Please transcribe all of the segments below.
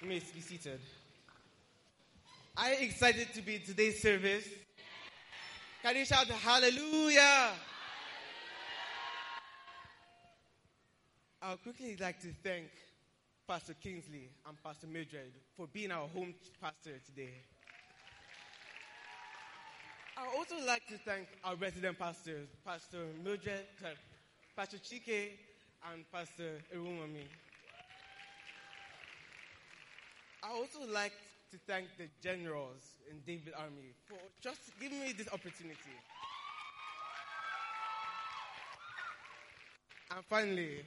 You may be seated. Are you excited to be in today's service? Can you shout hallelujah? I would quickly like to thank Pastor Kingsley and Pastor Mildred for being our home pastor today. I would also like to thank our resident pastors, Pastor Mildred, Pastor Chike, and Pastor Erumami. I also like to thank the generals in David Army for just giving me this opportunity. And finally,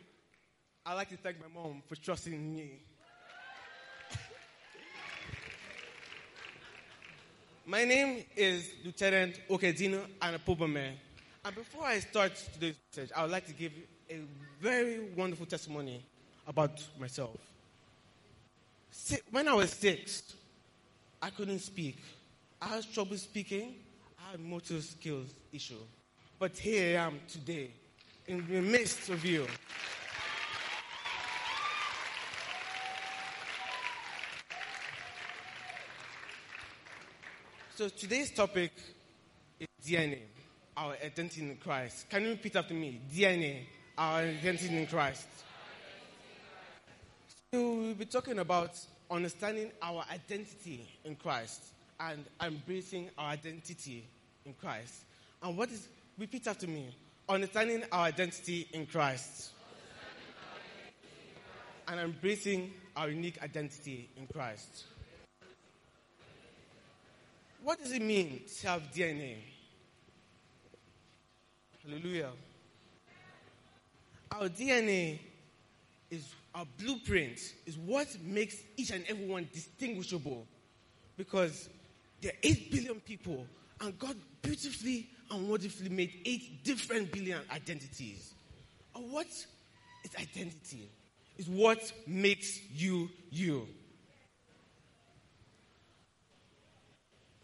I'd like to thank my mom for trusting me. my name is Lieutenant Okedino Anapobame. And before I start today's message, I would like to give a very wonderful testimony about myself. When I was six, I couldn't speak. I had trouble speaking. I had motor skills issue. But here I am today, in the midst of you. So today's topic is DNA, our identity in Christ. Can you repeat after me? DNA, our identity in Christ. So we'll be talking about understanding our identity in Christ and embracing our identity in Christ. And what is, repeat after me, understanding our identity in Christ. And embracing our unique identity in Christ. What does it mean to have DNA? Hallelujah. Our DNA is our blueprint is what makes each and every one distinguishable. Because there are 8 billion people, and God beautifully and wonderfully made 8 different billion identities. And what is identity? Is what makes you you.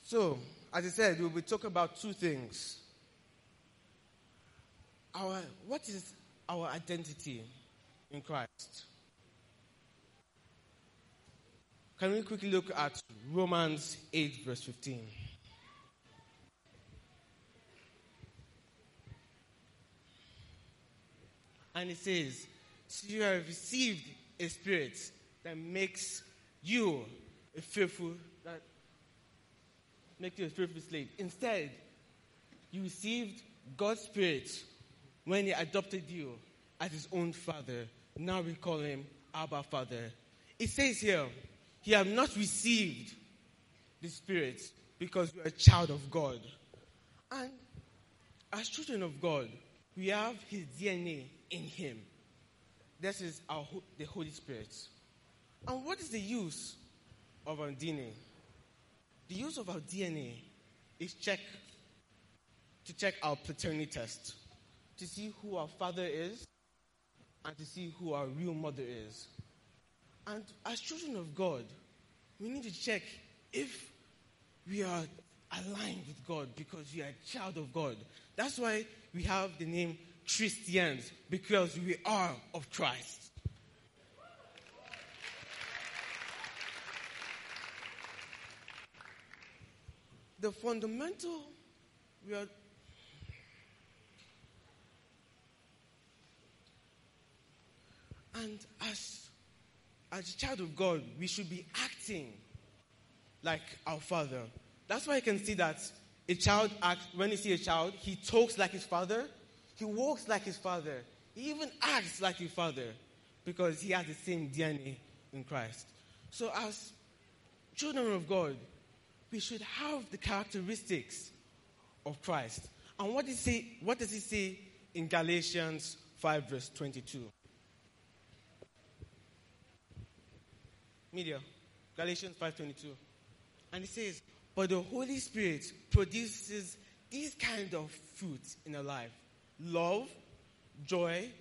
So, as I said, we'll be talking about two things. Our, what is our identity in Christ? Can we quickly look at Romans 8, verse 15? And it says, So you have received a spirit that makes you a fearful, that makes you a fearful slave. Instead, you received God's spirit when He adopted you as His own father. Now we call Him Abba Father. It says here, you have not received the Spirit because you are a child of God. And as children of God, we have His DNA in Him. This is our, the Holy Spirit. And what is the use of our DNA? The use of our DNA is check to check our paternity test, to see who our father is, and to see who our real mother is. And as children of God, we need to check if we are aligned with God because we are a child of God. That's why we have the name Christians because we are of Christ. The fundamental we are and as as a child of God, we should be acting like our father. That's why you can see that a child acts, when you see a child, he talks like his father, he walks like his father, he even acts like his father because he has the same DNA in Christ. So, as children of God, we should have the characteristics of Christ. And what does he, what does he say in Galatians 5, verse 22? Media, Galatians 5:22. And it says, "But the Holy Spirit produces these kind of fruits in our life: love, joy,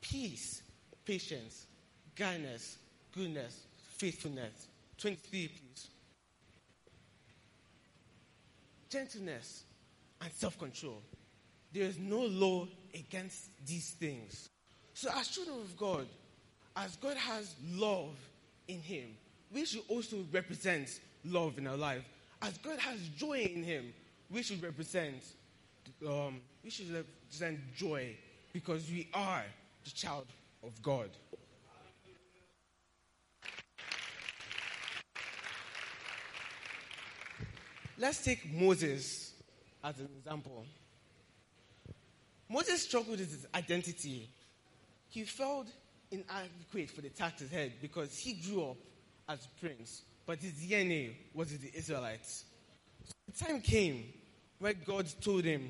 peace, patience, kindness, goodness, faithfulness." 23, please. Gentleness and self-control. There is no law against these things. So, as children of God, as God has love in Him, we should also represent love in our life. As God has joy in Him, we should represent, um, we should represent joy because we are the child of God. Let's take Moses as an example. Moses struggled with his identity. He felt inadequate for the task ahead because he grew up as prince, but his DNA was the Israelites. So the time came where God told him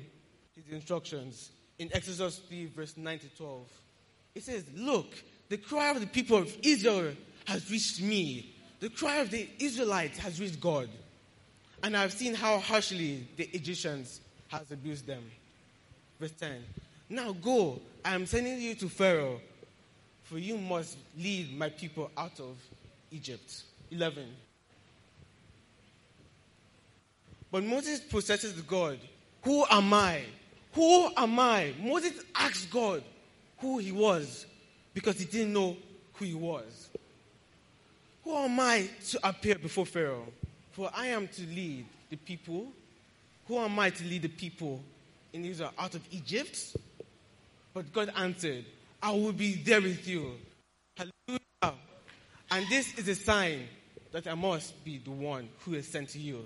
his instructions in Exodus 3, verse 9 to 12. It says, Look, the cry of the people of Israel has reached me. The cry of the Israelites has reached God. And I've seen how harshly the Egyptians has abused them. Verse 10. Now go, I am sending you to Pharaoh, for you must lead my people out of Egypt. 11. But Moses processes God, Who am I? Who am I? Moses asked God who he was because he didn't know who he was. Who am I to appear before Pharaoh? For I am to lead the people. Who am I to lead the people in Israel out of Egypt? But God answered, I will be there with you. Hallelujah. And this is a sign that I must be the one who is sent to you.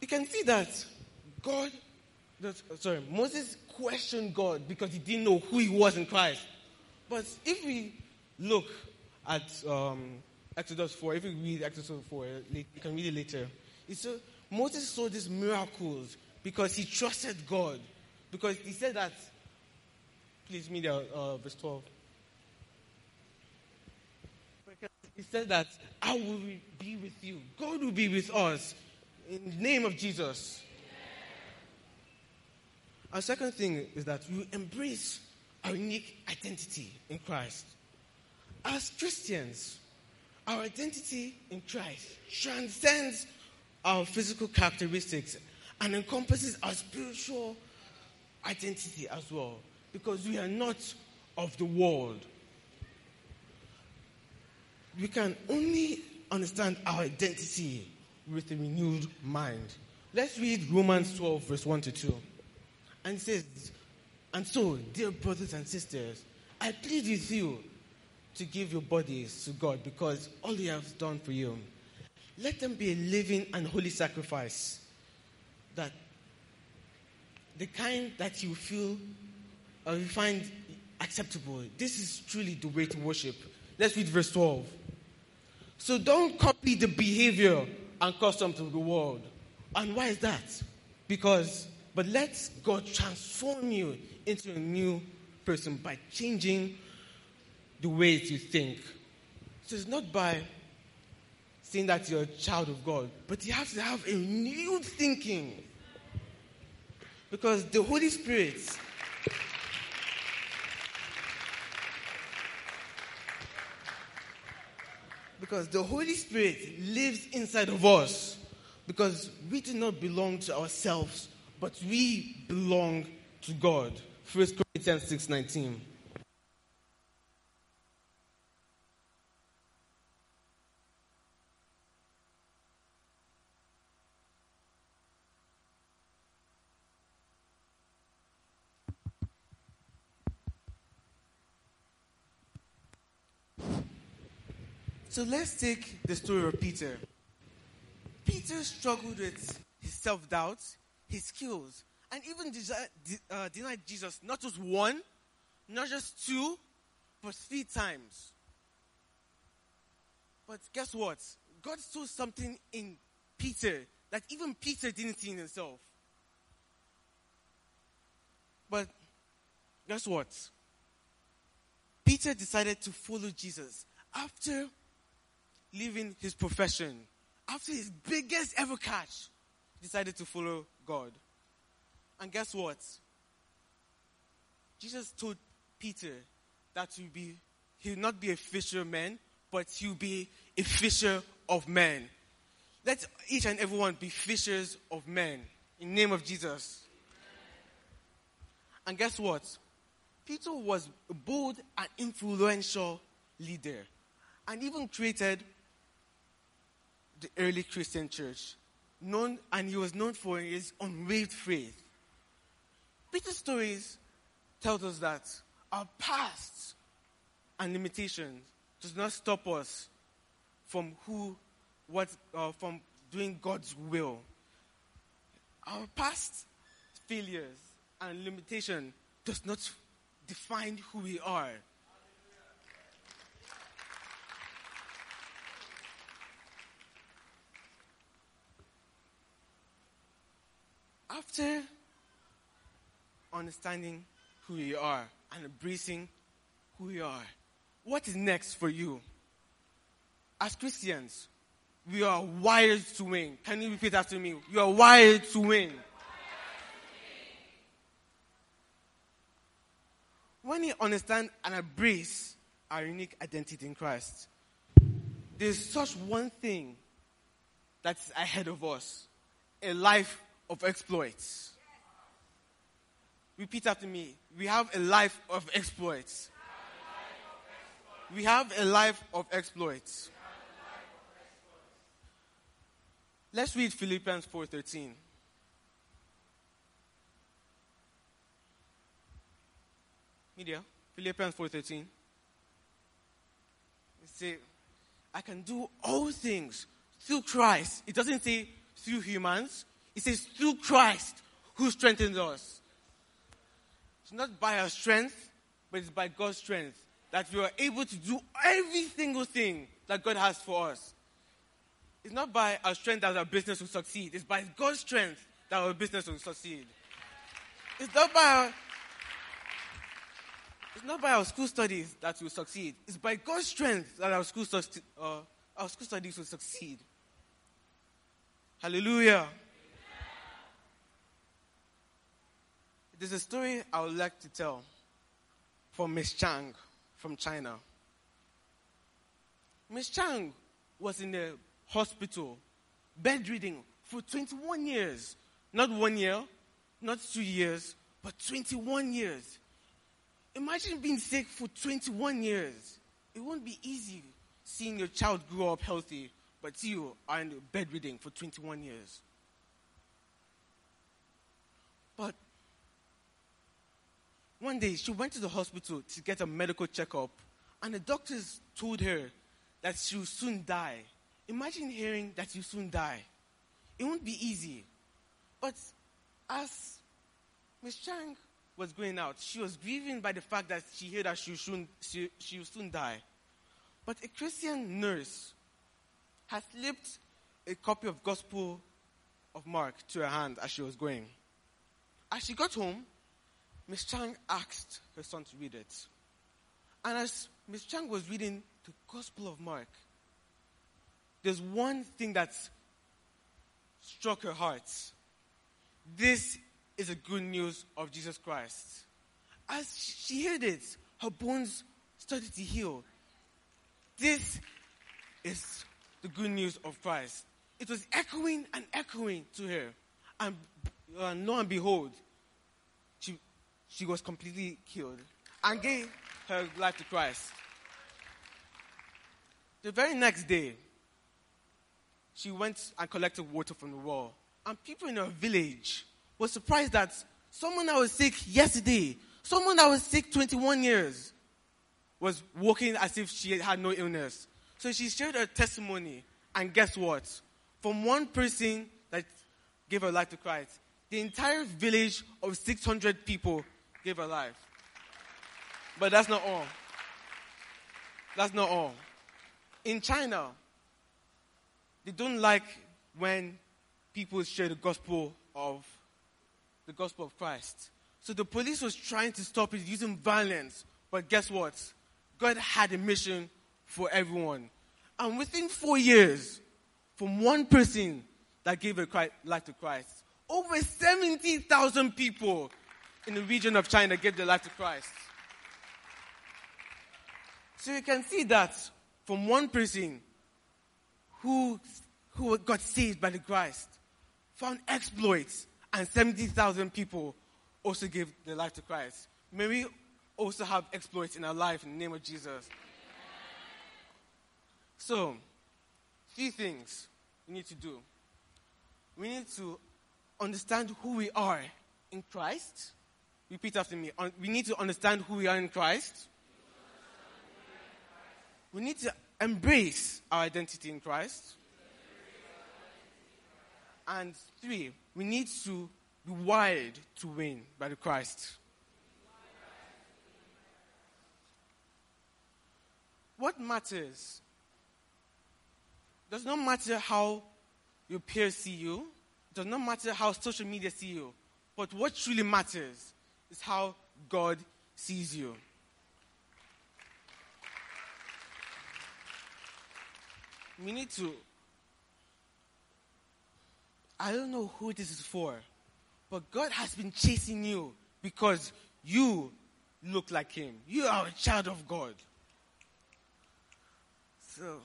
You can see that God, that, sorry, Moses questioned God because he didn't know who he was in Christ. But if we look at um, Exodus 4, if you read Exodus 4, you can read it later. It's so, Moses saw these miracles because he trusted God. Because he said that, please, me there, uh, verse 12. He said that I will be with you. God will be with us. In the name of Jesus. Our second thing is that we embrace our unique identity in Christ. As Christians, our identity in Christ transcends our physical characteristics and encompasses our spiritual identity as well because we are not of the world. We can only understand our identity with a renewed mind. Let's read Romans 12, verse 1 to 2. And it says, And so, dear brothers and sisters, I plead with you to give your bodies to God because all He has done for you. Let them be a living and holy sacrifice that the kind that you feel or you find acceptable. This is truly the way to worship. Let's read verse 12. So don't copy the behavior and customs of the world. And why is that? Because, but let God transform you into a new person by changing the ways you think. So it's not by saying that you're a child of God, but you have to have a new thinking. Because the Holy Spirit because the Holy Spirit lives inside of us. Because we do not belong to ourselves, but we belong to God. 1 Corinthians 6 19. So let's take the story of Peter. Peter struggled with his self doubt, his skills, and even uh, denied Jesus not just one, not just two, but three times. But guess what? God saw something in Peter that even Peter didn't see in himself. But guess what? Peter decided to follow Jesus after leaving his profession, after his biggest ever catch, decided to follow God. And guess what? Jesus told Peter that he would be, he would not be a fisherman, but he would be a fisher of men. Let each and everyone be fishers of men in the name of Jesus. And guess what? Peter was a bold and influential leader and even created the early Christian church, known and he was known for his unwavering faith. Peter's stories tells us that our past and limitations does not stop us from who, what, uh, from doing God's will. Our past failures and limitation does not define who we are. After understanding who you are and embracing who you are, what is next for you? As Christians, we are wired to win. Can you repeat after me? You are wired to win. When you understand and embrace our unique identity in Christ, there's such one thing that's ahead of us a life of exploits. Repeat after me. We have a life of exploits. We have a life of exploits. Let's read Philippians 4:13. Media, Philippians 4:13. It says, I can do all things through Christ. It doesn't say through humans. It says through Christ who strengthens us. It's not by our strength, but it's by God's strength that we are able to do every single thing that God has for us. It's not by our strength that our business will succeed. It's by God's strength that our business will succeed. It's not by our, it's not by our school studies that will succeed. It's by God's strength that our school, uh, our school studies will succeed. Hallelujah. There's a story I would like to tell from Miss Chang from China. Miss Chang was in the hospital, bedridden for 21 years. Not one year, not two years, but 21 years. Imagine being sick for 21 years. It won't be easy seeing your child grow up healthy, but you are in bedridden for 21 years. But one day she went to the hospital to get a medical checkup, and the doctors told her that she will soon die. Imagine hearing that you soon die. It won't be easy. But as Miss Chang was going out, she was grieving by the fact that she heard that she, soon, she, she soon die. But a Christian nurse had slipped a copy of Gospel of Mark to her hand as she was going. As she got home, Miss Chang asked her son to read it. And as Miss Chang was reading the Gospel of Mark, there's one thing that struck her heart. This is the good news of Jesus Christ. As she heard it, her bones started to heal. This is the good news of Christ. It was echoing and echoing to her. And uh, lo and behold, she was completely healed and gave her life to Christ. The very next day, she went and collected water from the well. And people in her village were surprised that someone that was sick yesterday, someone that was sick 21 years, was walking as if she had no illness. So she shared her testimony. And guess what? From one person that gave her life to Christ, the entire village of 600 people gave her life. But that's not all. That's not all. In China, they don't like when people share the gospel of the gospel of Christ. So the police was trying to stop it using violence. But guess what? God had a mission for everyone. And within four years, from one person that gave a life to Christ, over 70,000 people in the region of China gave their life to Christ. So you can see that from one person who, who got saved by the Christ, found exploits, and 70,000 people also gave their life to Christ. May we also have exploits in our life in the name of Jesus. So, three things we need to do. We need to understand who we are in Christ. Repeat after me. We need to understand who we are in Christ. We need to embrace our identity in Christ. And three, we need to be wired to win by the Christ. What matters does not matter how your peers see you, does not matter how social media see you, but what truly matters is how God sees you. We need to. I don't know who this is for, but God has been chasing you because you look like Him. You are a child of God. So,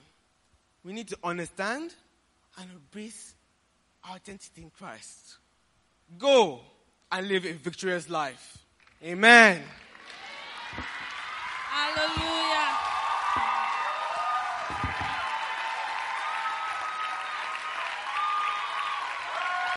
we need to understand and embrace our identity in Christ. Go and live a victorious life. Amen. Hallelujah.